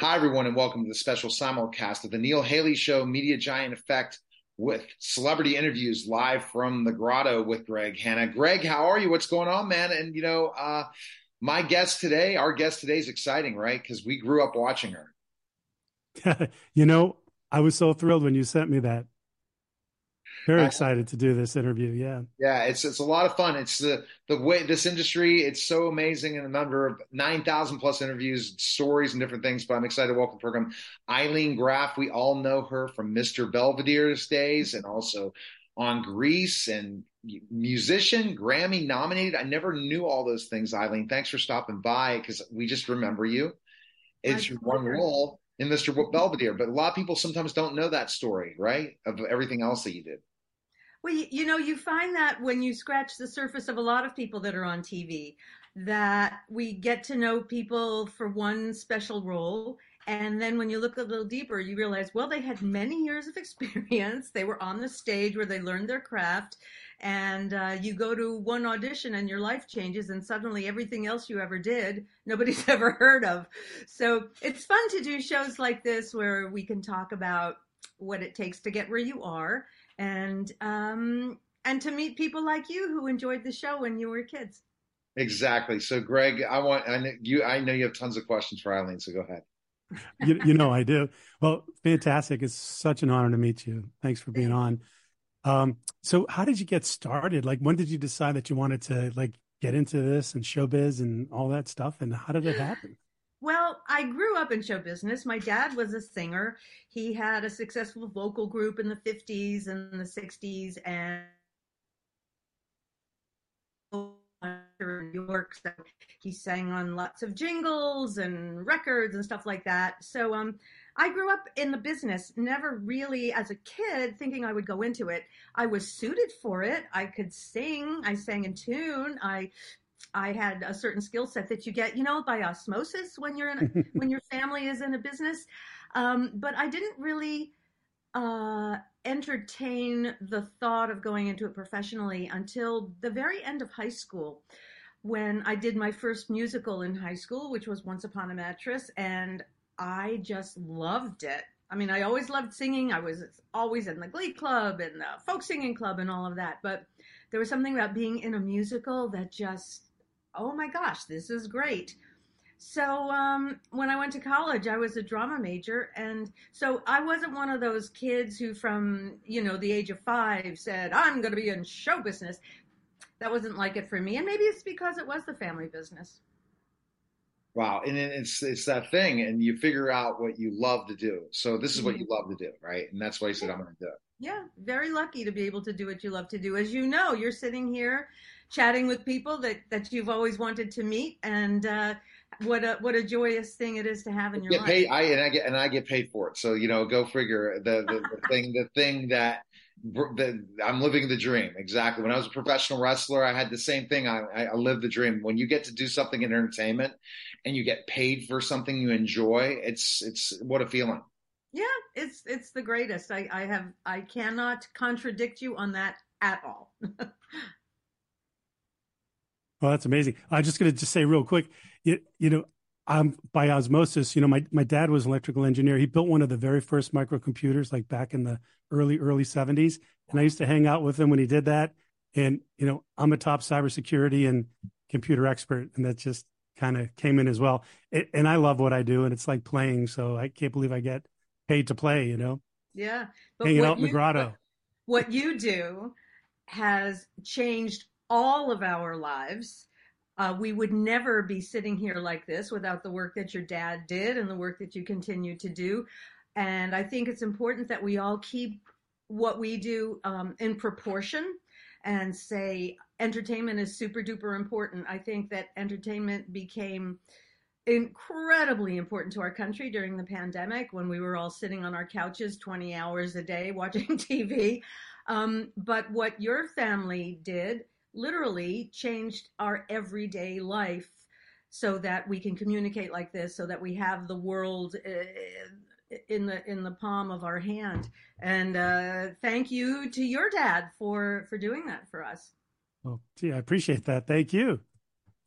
Hi, everyone, and welcome to the special simulcast of the Neil Haley Show Media Giant Effect with celebrity interviews live from the grotto with Greg Hanna. Greg, how are you? What's going on, man? And, you know, uh, my guest today, our guest today is exciting, right? Because we grew up watching her. you know, I was so thrilled when you sent me that. Very uh, excited to do this interview. Yeah. Yeah, it's it's a lot of fun. It's the the way this industry, it's so amazing in the number of 9,000 plus interviews, stories and different things, but I'm excited to welcome the program Ilene Graff. We all know her from Mr. Belvedere's days and also on Grease and musician, Grammy nominated. I never knew all those things, Eileen. Thanks for stopping by because we just remember you. It's your one role in Mr. Belvedere, but a lot of people sometimes don't know that story, right? Of everything else that you did. Well, you know, you find that when you scratch the surface of a lot of people that are on TV, that we get to know people for one special role. And then when you look a little deeper, you realize, well, they had many years of experience. They were on the stage where they learned their craft. And uh, you go to one audition and your life changes, and suddenly everything else you ever did, nobody's ever heard of. So it's fun to do shows like this where we can talk about what it takes to get where you are and um, and to meet people like you who enjoyed the show when you were kids. Exactly. So, Greg, I want I know you. I know you have tons of questions for Ilene, So, go ahead. you, you know I do. Well, fantastic. It's such an honor to meet you. Thanks for being on. Um, so, how did you get started? Like, when did you decide that you wanted to like get into this and showbiz and all that stuff? And how did it happen? Well, I grew up in show business. My dad was a singer. He had a successful vocal group in the 50s and the 60s and New York. So he sang on lots of jingles and records and stuff like that. So um, I grew up in the business, never really as a kid thinking I would go into it. I was suited for it. I could sing. I sang in tune. I I had a certain skill set that you get, you know, by osmosis when you're in a, when your family is in a business. Um, but I didn't really uh, entertain the thought of going into it professionally until the very end of high school, when I did my first musical in high school, which was Once Upon a Mattress, and I just loved it. I mean, I always loved singing. I was always in the Glee Club and the folk singing club and all of that. But there was something about being in a musical that just oh my gosh, this is great. So um, when I went to college, I was a drama major, and so I wasn't one of those kids who, from you know the age of five, said I'm going to be in show business. That wasn't like it for me, and maybe it's because it was the family business. Wow, and it's it's that thing, and you figure out what you love to do. So this is what you love to do, right? And that's why you said I'm going to do it. Yeah, very lucky to be able to do what you love to do. As you know, you're sitting here chatting with people that that you've always wanted to meet, and uh, what a what a joyous thing it is to have in your get life. Paid, I and I get and I get paid for it. So you know, go figure. The the, the thing the thing that the, I'm living the dream. Exactly. When I was a professional wrestler, I had the same thing. I, I lived the dream. When you get to do something in entertainment and you get paid for something you enjoy, it's it's what a feeling. Yeah, it's it's the greatest. I, I have I cannot contradict you on that at all. Well, that's amazing. I'm just going to just say real quick, you, you know, I'm by osmosis, you know, my, my dad was an electrical engineer. He built one of the very first microcomputers, like back in the early, early 70s. And I used to hang out with him when he did that. And, you know, I'm a top cybersecurity and computer expert. And that just kind of came in as well. It, and I love what I do. And it's like playing. So I can't believe I get paid to play, you know? Yeah. Hanging out in the grotto. What you do has changed all of our lives. Uh, we would never be sitting here like this without the work that your dad did and the work that you continue to do. And I think it's important that we all keep what we do um, in proportion and say entertainment is super duper important. I think that entertainment became incredibly important to our country during the pandemic when we were all sitting on our couches 20 hours a day watching TV. Um, but what your family did literally changed our everyday life so that we can communicate like this so that we have the world uh, in the in the palm of our hand. And uh, thank you to your dad for for doing that for us. Oh gee i appreciate that. Thank you.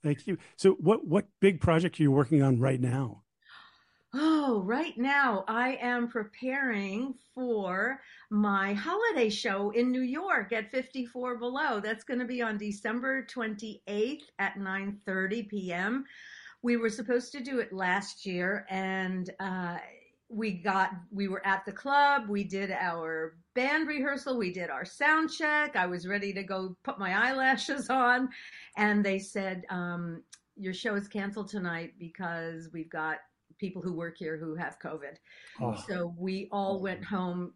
Thank you. So what what big project are you working on right now? Oh, right now I am preparing for my holiday show in New York at 54 Below. That's going to be on December 28th at 9:30 p.m. We were supposed to do it last year, and uh, we got we were at the club. We did our band rehearsal. We did our sound check. I was ready to go put my eyelashes on, and they said. Um, your show is canceled tonight because we've got people who work here who have COVID. Oh. So we all went home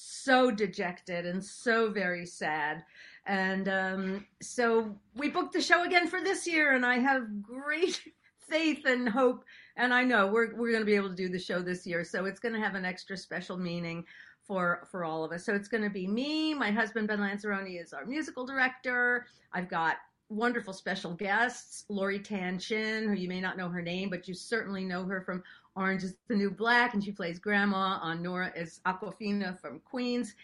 so dejected and so very sad. And um, so we booked the show again for this year, and I have great faith and hope. And I know we're we're going to be able to do the show this year, so it's going to have an extra special meaning for for all of us. So it's going to be me, my husband Ben Lanzarone is our musical director. I've got wonderful special guests, Lori Tan Chin, who you may not know her name, but you certainly know her from Orange is the New Black, and she plays Grandma on Nora is Awkwafina from Queens,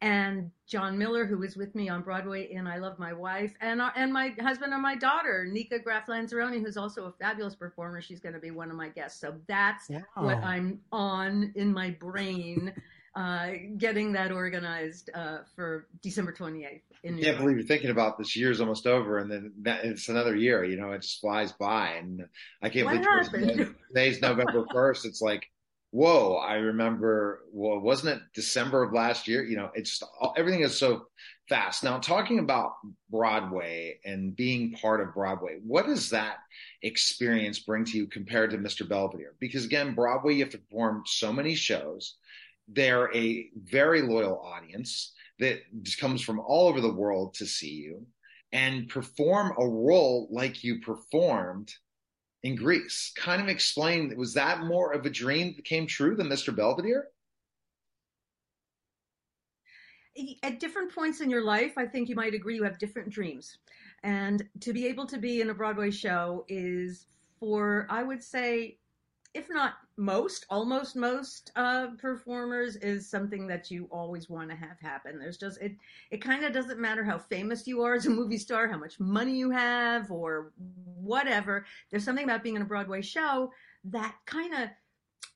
and John Miller, who is with me on Broadway in I Love My Wife, and our, and my husband and my daughter, Nika Graff Lanzarone, who's also a fabulous performer. She's going to be one of my guests. So that's wow. what I'm on in my brain uh, getting that organized uh, for December 28th. In New I can't York. believe you're thinking about this year's almost over, and then that, it's another year. You know, it just flies by, and I can't what believe happened? today's November 1st. It's like, whoa! I remember. Well, wasn't it December of last year? You know, it's just everything is so fast. Now, talking about Broadway and being part of Broadway, what does that experience bring to you compared to Mr. Belvedere? Because again, Broadway, you have to perform so many shows they're a very loyal audience that comes from all over the world to see you and perform a role like you performed in Grease. Kind of explain, was that more of a dream that came true than Mr. Belvedere? At different points in your life, I think you might agree you have different dreams. And to be able to be in a Broadway show is for, I would say, if not most, almost most uh, performers, is something that you always want to have happen. There's just it. It kind of doesn't matter how famous you are as a movie star, how much money you have, or whatever. There's something about being in a Broadway show that kind of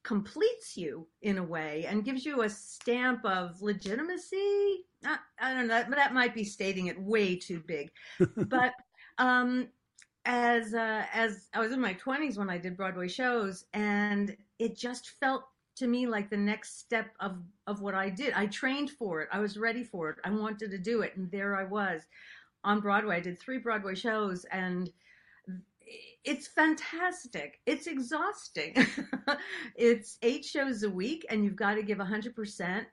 completes you in a way and gives you a stamp of legitimacy. I, I don't know. That, that might be stating it way too big, but um, as uh, as I was in my 20s when I did Broadway shows, and it just felt to me like the next step of of what I did. I trained for it. I was ready for it. I wanted to do it, and there I was on Broadway. I did three Broadway shows, and it's fantastic. It's exhausting. it's eight shows a week, and you've got to give 100%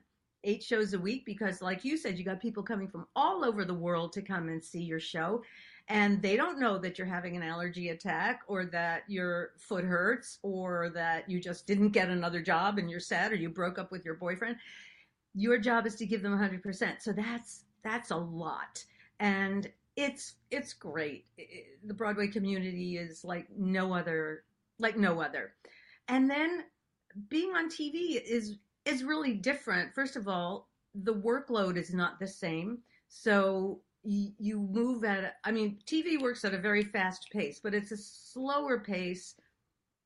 eight shows a week because, like you said, you got people coming from all over the world to come and see your show and they don't know that you're having an allergy attack or that your foot hurts or that you just didn't get another job and you're sad or you broke up with your boyfriend your job is to give them 100% so that's that's a lot. And it's it's great. The broadway community is like no other like no other. And then being on tv is is really different. First of all the workload is not the same. So you move at I mean TV works at a very fast pace, but it's a slower pace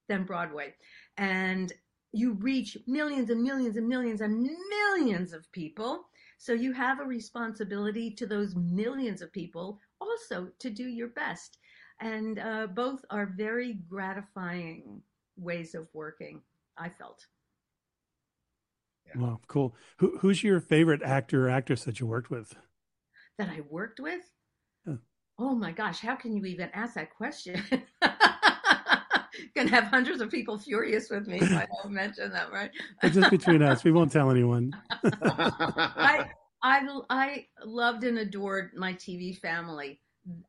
than Broadway. And you reach millions and millions and millions and millions of people. So you have a responsibility to those millions of people also to do your best. And uh, both are very gratifying ways of working, I felt. Yeah. Wow, cool. Who, who's your favorite actor or actress that you worked with? That I worked with? Oh my gosh, how can you even ask that question? Gonna have hundreds of people furious with me if I don't mention that, right? just between us, we won't tell anyone. I, I, I loved and adored my TV family.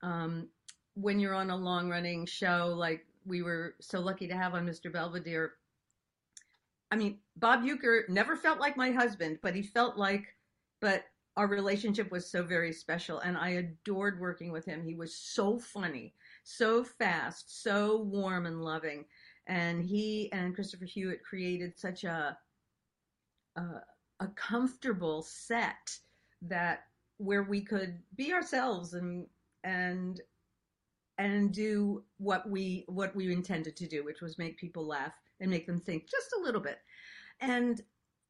Um, when you're on a long running show like we were so lucky to have on Mr. Belvedere, I mean, Bob Uecker never felt like my husband, but he felt like, but our relationship was so very special and I adored working with him. He was so funny, so fast, so warm and loving. And he and Christopher Hewitt created such a, a, a comfortable set that where we could be ourselves and, and and do what we what we intended to do, which was make people laugh and make them think just a little bit. And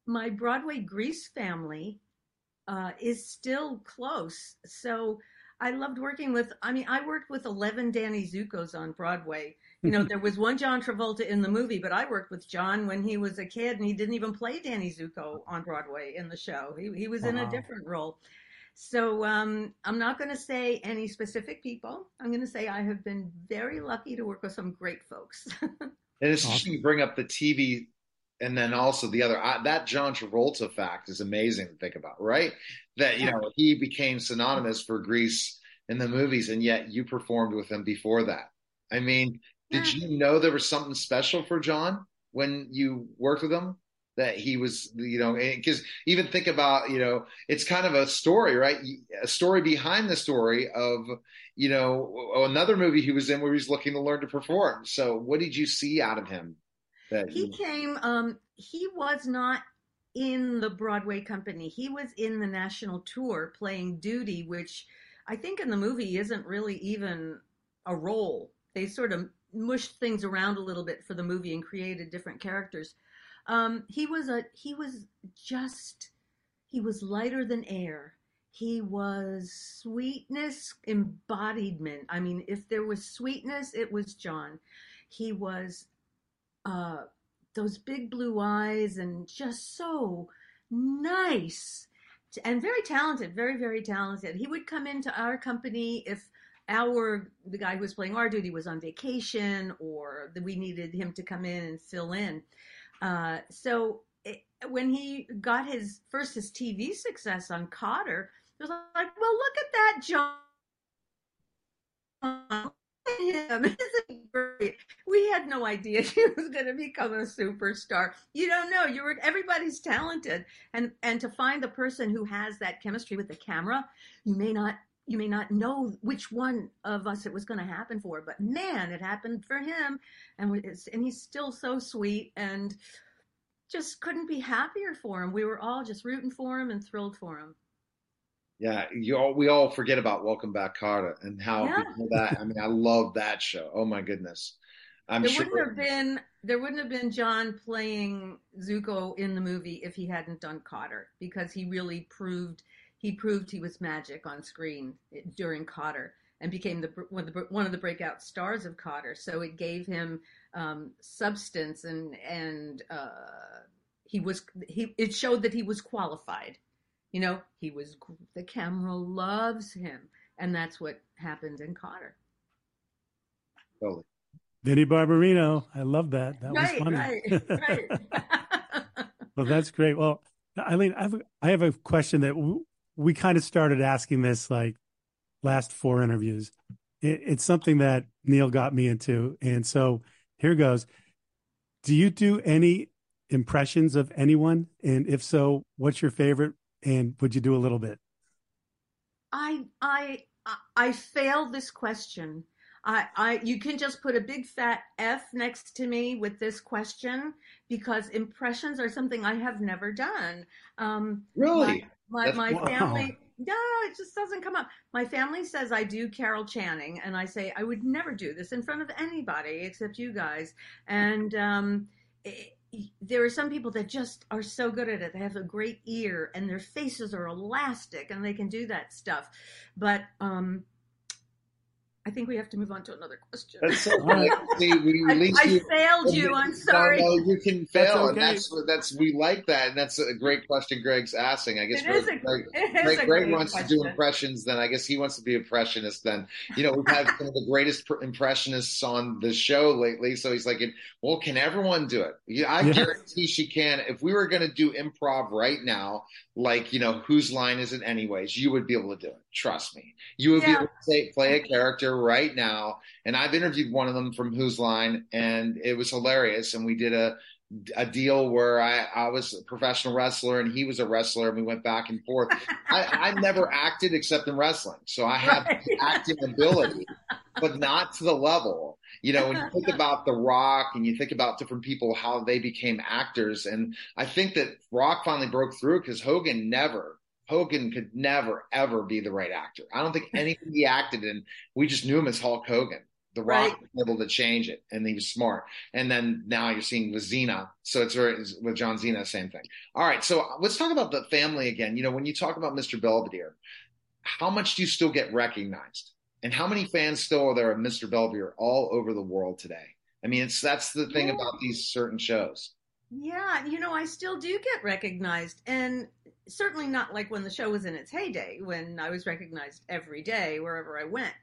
my Broadway Grease family uh, is still close. So I loved working with, I mean, I worked with 11 Danny Zuko's on Broadway. You know, there was one John Travolta in the movie, but I worked with John when he was a kid and he didn't even play Danny Zuko on Broadway in the show. He, he was wow. in a different role. So um, I'm not going to say any specific people. I'm going to say I have been very lucky to work with some great folks. and it's interesting you bring up the TV and then also the other that John Travolta fact is amazing to think about, right? That you know he became synonymous for Grease in the movies, and yet you performed with him before that. I mean, did you know there was something special for John when you worked with him? That he was, you know, because even think about, you know, it's kind of a story, right? A story behind the story of, you know, another movie he was in where he's looking to learn to perform. So, what did you see out of him that he came. Um, he was not in the Broadway company. He was in the national tour playing Doody, which I think in the movie isn't really even a role. They sort of mushed things around a little bit for the movie and created different characters. Um, he was a he was just he was lighter than air. He was sweetness embodiment. I mean, if there was sweetness, it was John. He was uh, those big blue eyes and just so nice and very talented, very, very talented. He would come into our company if our the guy who was playing our Doody was on vacation or we needed him to come in and fill in. Uh, so it, when he got his first his TV success on Kotter, it was like, well, look at that, John him. Isn't great? We had no idea he was going to become a superstar. You don't know. You were everybody's talented, and and to find the person who has that chemistry with the camera, you may not you may not know which one of us it was going to happen for, but man, it happened for him, and and he's still so sweet and just couldn't be happier for him. We were all just rooting for him and thrilled for him. Yeah, you all, we all forget about Welcome Back Kotter and how yeah. that. I mean, I love that show. Oh my goodness. I'm there sure. wouldn't have been there wouldn't have been John playing Zuko in the movie if he hadn't done Kotter because he really proved he proved he was magic on screen during Kotter and became the one of the, one of the breakout stars of Kotter. So it gave him um, substance and and uh, he was he it showed that he was qualified you know, he was, the camera loves him. And that's what happened in Kotter. Totally. Vinnie Barbarino. I love that. That right, was funny. Right, right. well, that's great. Well, Ilene, I have a, I have a question that we, we kind of started asking this like last four interviews. It, it's something that Neil got me into. And so here goes. Do you do any impressions of anyone? And if so, what's your favorite and would you do a little bit? I I I failed this question. I, I you can just put a big fat F next to me with this question because impressions are something I have never done. Um, really, my my, my family. No, it just doesn't come up. My family says I do Carol Channing, and I say I would never do this in front of anybody except you guys. And um, it, there are some people that just are so good at it. They have a great ear and their faces are elastic and they can do that stuff. But um, I think we have to move on to another question. That's so. See, we I, I you, failed you. I'm sorry. No, no, you can fail, okay. and that's that's we like that, and that's a great question Greg's asking. I guess Greg, Greg, Greg wants question. to do impressions. Then I guess he wants to be impressionist. Then you know we've had some of the greatest impressionists on the show lately, so he's like, well, can everyone do it? Yeah, I guarantee she can. If we were going to do improv right now, like you know whose line is it anyways you would be able to do it trust me you would yeah. be able to say, play a character right now and i've interviewed one of them from whose line and it was hilarious and we did a a deal where I, I was a professional wrestler and he was a wrestler and we went back and forth. I, I never acted except in wrestling. So I have right. acting ability, but not to the level you know, when you think about The Rock and you think about different people, how they became actors. And I think that Rock finally broke through because Hogan never Hogan could never ever be the right actor. I don't think anything he acted in, we just knew him as Hulk Hogan. The Rock Right. was able to change it, and he was smart. And then now you're seeing with Cena, so it's very with John Cena, same thing. All right, so let's talk about the family again. You know, when you talk about Mr. Belvedere, how much do you still get recognized, and how many fans still are there of Mr. Belvedere all over the world today? I mean, it's that's the thing Yeah. about these certain shows. Yeah, you know, I still do get recognized, and certainly not like when the show was in its heyday, when I was recognized every day wherever I went.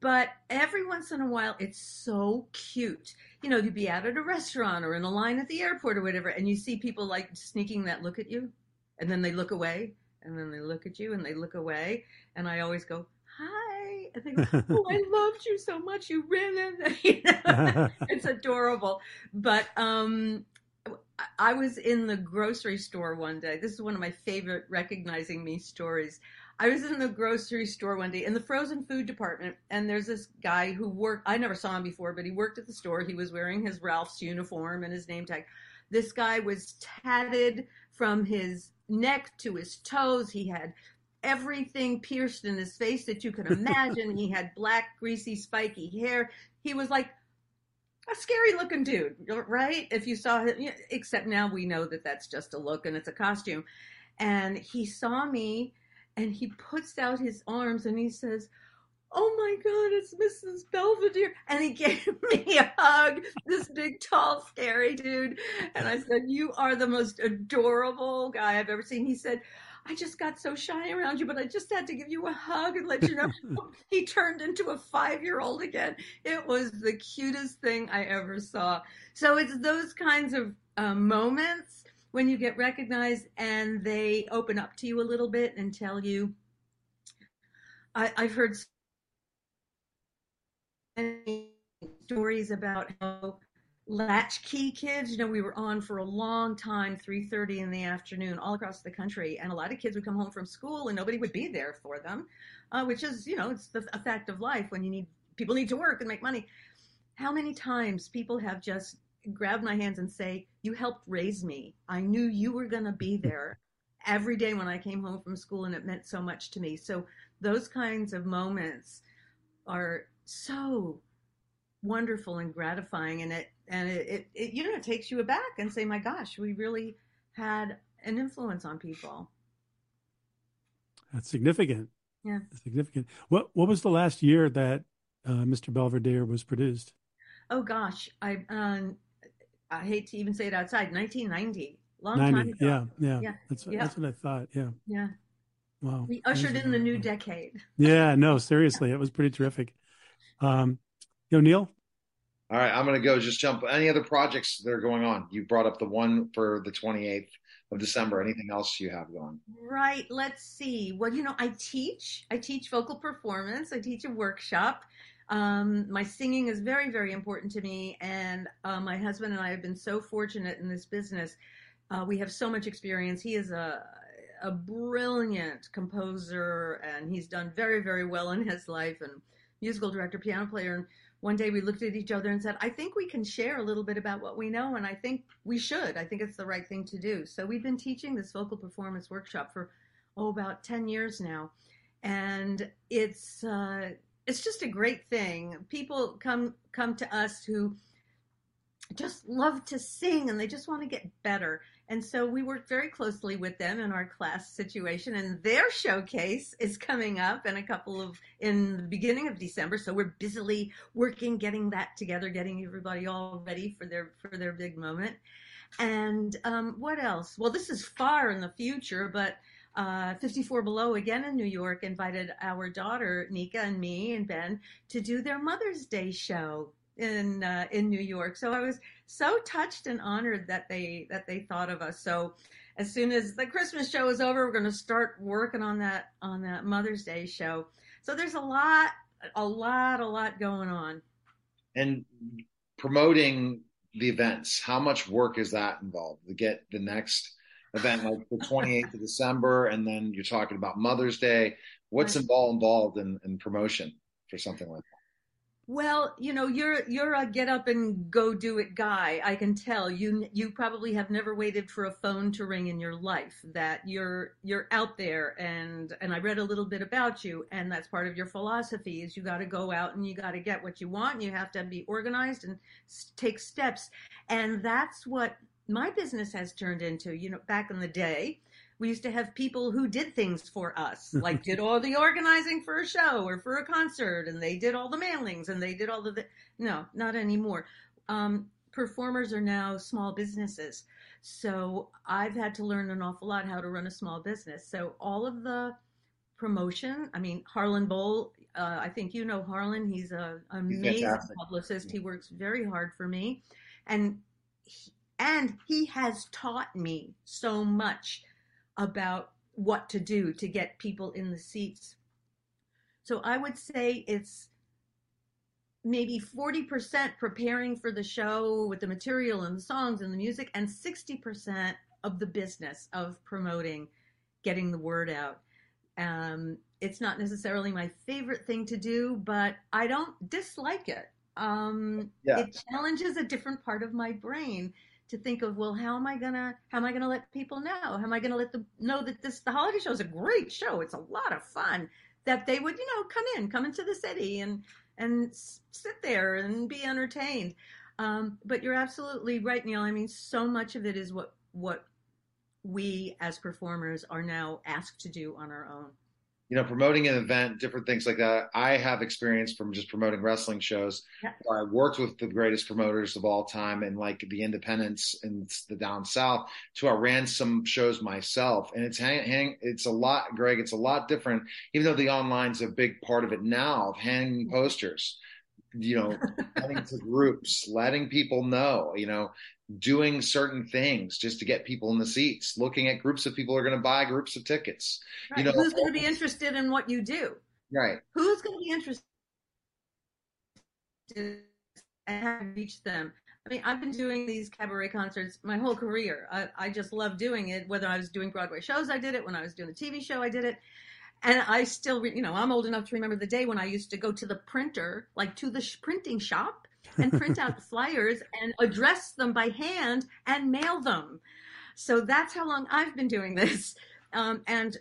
But every once in a while, it's so cute. You know, you'd be out at a restaurant or in a line at the airport or whatever, and you see people like sneaking that look at you, and then they look away, and then they look at you, and they look away, and I always go, and they go, "Oh, I loved you so much, you ran in." You know? it's adorable. But um, I- I was in the grocery store one day. This is one of my favorite recognizing me stories. I was in the grocery store one day in the frozen food department, and there's this guy who worked. I never saw him before, but he worked at the store. He was wearing his Ralph's uniform and his name tag. This guy was tatted from his neck to his toes. He had everything pierced in his face that you could imagine. he had black, greasy, spiky hair. He was like a scary looking dude, right? If you saw him, except now we know that that's just a look and it's a costume. And he saw me and he puts out his arms and he says, Oh my God, it's Mrs. Belvedere. And he gave me a hug, this big, tall, scary dude. And I said, You are the most adorable guy I've ever seen. He said, I just got so shy around you, but I just had to give you a hug and let you know. he turned into a five year old again. It was the cutest thing I ever saw. So it's those kinds of um, moments when you get recognized and they open up to you a little bit and tell you. I, I've heard stories about how latchkey kids you know we were on for a long time 3.30 in the afternoon all across the country and a lot of kids would come home from school and nobody would be there for them uh, which is you know it's the, a fact of life when you need people need to work and make money. How many times people have just grabbed my hands and say you helped raise me. I knew you were going to be there every day when i came home from school and it meant so much to me. So those kinds of moments are so wonderful and gratifying and it and it, it, it you know it takes you aback and say my gosh we really had an influence on people That's significant. Yeah. Significant. What What was the last year that uh, Mr. Belvedere was produced? oh gosh i um i hate to even say it outside 1990 long 90. time ago Yeah, yeah. Yeah, That's yeah. that's what I thought. Yeah. yeah Wow. we ushered in the new decade Yeah. No, seriously, it was pretty terrific. Um, you know, Neil. All right, I'm going to go just jump. Any other projects that are going on? You brought up the one for the 28th of December. Anything else you have going? Right. Let's see. Well, you know, I teach. I teach vocal performance. I teach a workshop. Um, my singing is very, very important to me, and uh, my husband and I have been so fortunate in this business. Uh, we have so much experience. He is a a brilliant composer, and he's done very, very well in his life, and musical director, piano player. And one day we looked at each other and said, "I think we can share a little bit about what we know, and I think we should. I think it's the right thing to do." So we've been teaching this vocal performance workshop for oh about ten years now, and it's uh, it's just a great thing. People come come to us who just love to sing and they just want to get better. And so we work very closely with them in our class situation and their showcase is coming up in a couple of in the beginning of December. So we're busily working getting that together, getting everybody all ready for their for their big moment. And um, what else? Well, this is far in the future, but uh, 54 Below again in New York invited our daughter Nika and me and Ben to do their Mother's Day show in uh, in New York. So I was so touched and honored that they that they thought of us. So as soon as the Christmas show is over, we're going to start working on that on that Mother's Day show. So there's a lot, a lot, a lot going on. And promoting the events, how much work is that involved to get the next event like the 28th of December, and then you're talking about Mother's Day? What's involved involved in, in promotion for something like that? Well, you know, you're you're a get up and go do it guy. I can tell you you probably have never waited for a phone to ring in your life. That you're you're out there and and I read a little bit about you and that's part of your philosophy is you got to go out and you got to get what you want. And You have to be organized and take steps. And that's what my business has turned into. You know, back in the day, we used to have people who did things for us, like did all the organizing for a show or for a concert, and they did all the mailings and they did all the. No, not anymore. Um, performers are now small businesses. So I've had to learn an awful lot how to run a small business. So all of the promotion, I mean, Harlan Boll, uh, I think you know Harlan. He's an amazing publicist. He works very hard for me. And he, and he has taught me so much about what to do to get people in the seats. So I would say it's maybe 40% preparing for the show with the material and the songs and the music, and 60% of the business of promoting, getting the word out. Um, it's not necessarily my favorite thing to do, but I don't dislike it. Um, yeah. It challenges a different part of my brain to think of well how am i gonna how am i gonna let people know? How am i gonna let them know that this the holiday show is a great show. It's a lot of fun. That they would you know come in come into the city and and sit there and be entertained. Um, but you're absolutely right neil. I mean so much of it is what what we as performers are now asked to do on our own you know, promoting an event, different things like that. I have experience from just promoting wrestling shows. Yeah. I worked with the greatest promoters of all time and like the independents and the down south. To I ran some shows myself, and it's hang, hang, it's a lot, Greg. It's a lot different, even though the online's a big part of it now. Of hanging mm-hmm. posters, you know, heading to groups, letting people know, you know, doing certain things just to get people in the seats, looking at groups of people who are going to buy groups of tickets. Right. You know, who's going to be interested in what you do? Right. Who's going to be interested and reach them? I mean, I've been doing these cabaret concerts my whole career. I, I just love doing it. Whether I was doing Broadway shows, I did it. When I was doing the TV show, I did it. And I still, you know, I'm old enough to remember the day when I used to go to the printer, like to the sh- printing shop, and print out flyers and address them by hand and mail them. So that's how long I've been doing this. Um, and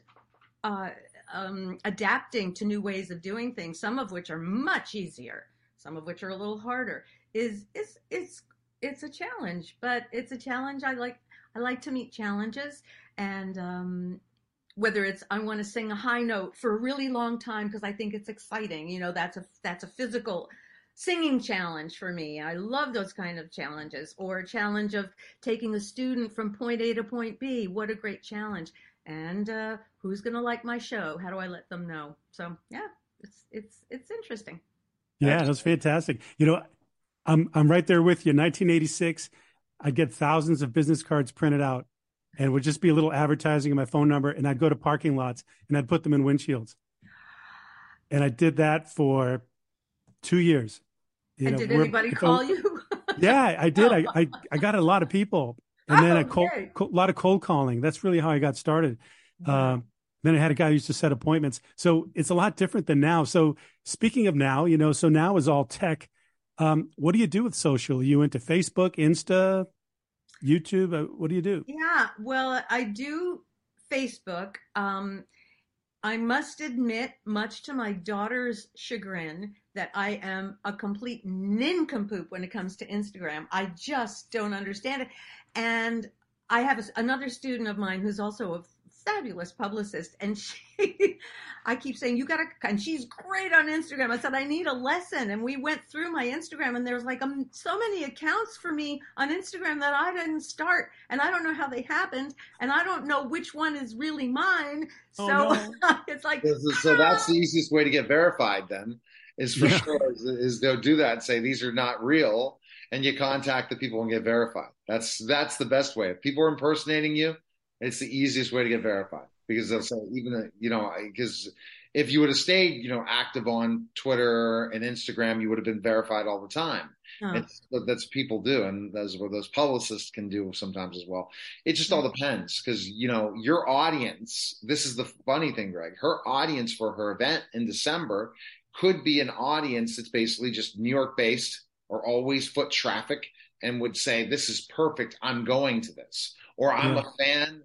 uh, um, adapting to new ways of doing things, some of which are much easier, some of which are a little harder, is is it's it's a challenge. But it's a challenge I like. I like to meet challenges, and um, whether it's I want to sing a high note for a really long time because I think it's exciting. You know, that's a that's a physical singing challenge for me. I love those kind of challenges or a challenge of taking a student from point A to point B. What a great challenge. And uh, who's going to like my show? How do I let them know? So yeah, it's, it's, it's interesting. Yeah, that's fantastic. You know, I'm, I'm right there with you. 1986, I'd get thousands of business cards printed out and it would just be a little advertising in my phone number. And I'd go to parking lots and I'd put them in windshields. And I did that for two years. You and know, did anybody call you? yeah, I did. I, I, I got a lot of people, and oh, then a cold, a lot of cold calling. That's really how I got started. Uh, then I had a guy who used to set appointments. So it's a lot different than now. So speaking of now, you know, so now is all tech. Um, what do you do with social? Are you into Facebook, Insta, YouTube? Uh, what do you do? Yeah, well, I do Facebook. Um, I must admit, much to my daughter's chagrin, that I am a complete nincompoop when it comes to Instagram. I just don't understand it. And I have a, another student of mine who's also a fabulous publicist and she I keep saying you got to and she's great on Instagram. I said I need a lesson and we went through my Instagram and there's like um, so many accounts for me on Instagram that I didn't start and I don't know how they happened and I don't know which one is really mine. Oh, so no. it's like so that's the easiest way to get verified then is for yeah. sure is, is they'll do that and say these are not real and you contact the people and get verified that's that's the best way if people are impersonating you it's the easiest way to get verified because they'll say even you know because if you would have stayed you know active on twitter and instagram you would have been verified all the time huh. that's people do and that's what those publicists can do sometimes as well it just all hmm. depends because you know your audience this is the funny thing greg her audience for her event in december could be an audience that's basically just New York based or always foot traffic and would say, This is perfect. I'm going to this. Or I'm yeah. a fan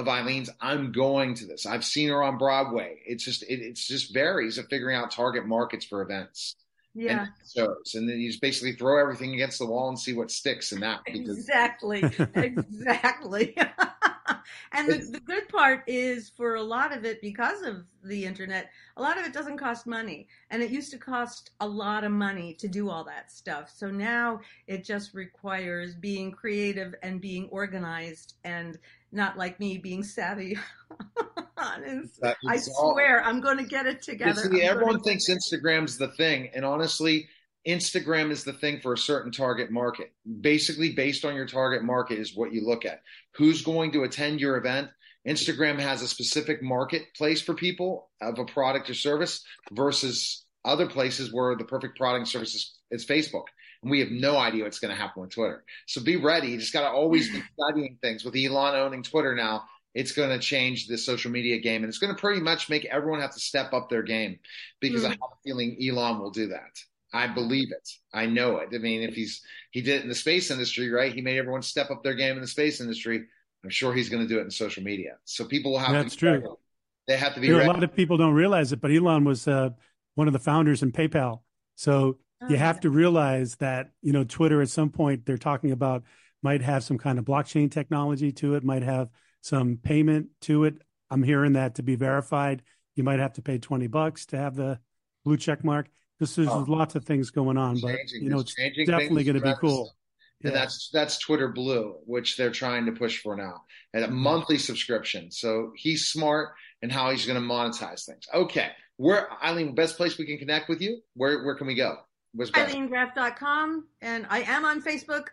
of Ilene's. I'm going to this. I've seen her on Broadway. It's just, it it's just varies of figuring out target markets for events. Yeah. And shows. And then you just basically throw everything against the wall and see what sticks in that. Because... Exactly. exactly. and the, the, good part is for a lot of it, because of the internet, a lot of it doesn't cost money. And it used to cost a lot of money to do all that stuff. So now it just requires being creative and being organized and not like me being savvy. I swear all... I'm going to get it together. See, everyone thinks Instagram's the thing. And honestly, Instagram is the thing for a certain target market. Basically, based on your target market, is what you look at. Who's going to attend your event? Instagram has a specific marketplace for people of a product or service versus other places where the perfect product and service is, is Facebook. And we have no idea what's going to happen with Twitter. So be ready. You just got to always be studying things. With Elon owning Twitter now, it's going to change the social media game. And it's going to pretty much make everyone have to step up their game because mm-hmm. I have a feeling Elon will do that. I believe it. I know it. I mean, if he's he did it in the space industry, right? He made everyone step up their game in the space industry. I'm sure he's going to do it in social media. So people will have That's to true. Ready. They have to be. a lot of people don't realize it, but Elon was uh, one of the founders in PayPal. So you have to realize that you know Twitter at some point they're talking about might have some kind of blockchain technology to it, might have some payment to it. I'm hearing that to be verified, you might have to pay 20 bucks to have the blue check mark. This is oh, lots of things going on, but you know, it's definitely going to be cool. And yeah. that's that's Twitter Blue, which they're trying to push for now, and a mm-hmm. monthly subscription. So he's smart and how he's going to monetize things. Okay, where Ilene, best place we can connect with you? Where where can we go? Best? IleneGraff.com, and I am on Facebook.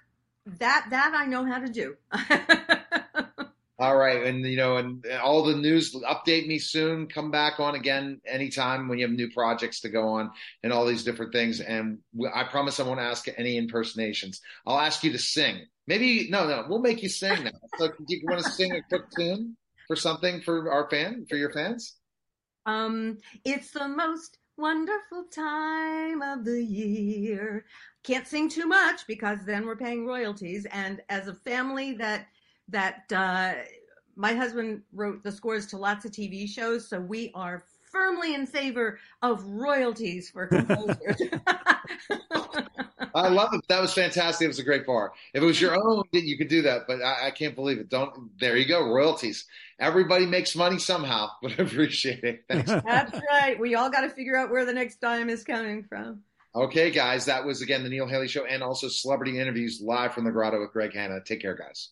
That that I know how to do. All right, and you know, and all the news. Update me soon. Come back on again anytime when you have new projects to go on and all these different things. And I promise I won't ask any impersonations. I'll ask you to sing. Maybe no, no, we'll make you sing now. So, do you want to sing a quick tune for something for our fan, for your fans? Um, it's the most wonderful time of the year. Can't sing too much because then we're paying royalties. And as a family that that uh, my husband wrote the scores to lots of TV shows, so we are firmly in favor of royalties for composers. I love it. That was fantastic. It was a great bar. If it was your own, you could do that, but I, I, can't believe it. Don't. There you go. Royalties. Everybody makes money somehow, but I appreciate it. Thanks. That's right. We all got to figure out where the next dime is coming from. Okay, guys. That was again the Neil Haley Show, and also celebrity interviews live from the Grotto with Greg Hanna. Take care, guys.